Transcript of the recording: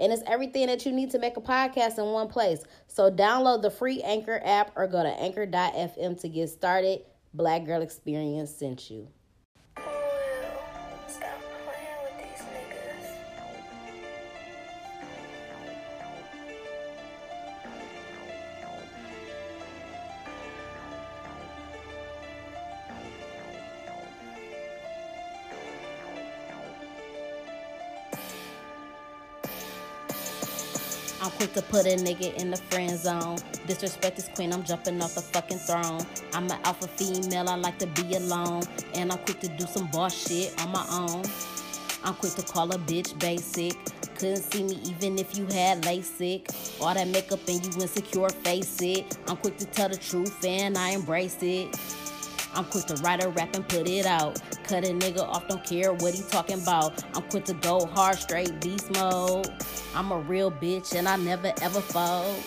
And it's everything that you need to make a podcast in one place. So download the free Anchor app or go to anchor.fm to get started. Black Girl Experience sent you. I'm quick to put a nigga in the friend zone. Disrespect is queen, I'm jumping off the fucking throne. I'm an alpha female, I like to be alone. And I'm quick to do some boss shit on my own. I'm quick to call a bitch basic. Couldn't see me even if you had LASIK. All that makeup and you insecure, face it. I'm quick to tell the truth and I embrace it. I'm quick to write a rap and put it out. Cut a nigga off, don't care what he talking about. I'm quick to go hard, straight beast mode. I'm a real bitch and I never ever fold.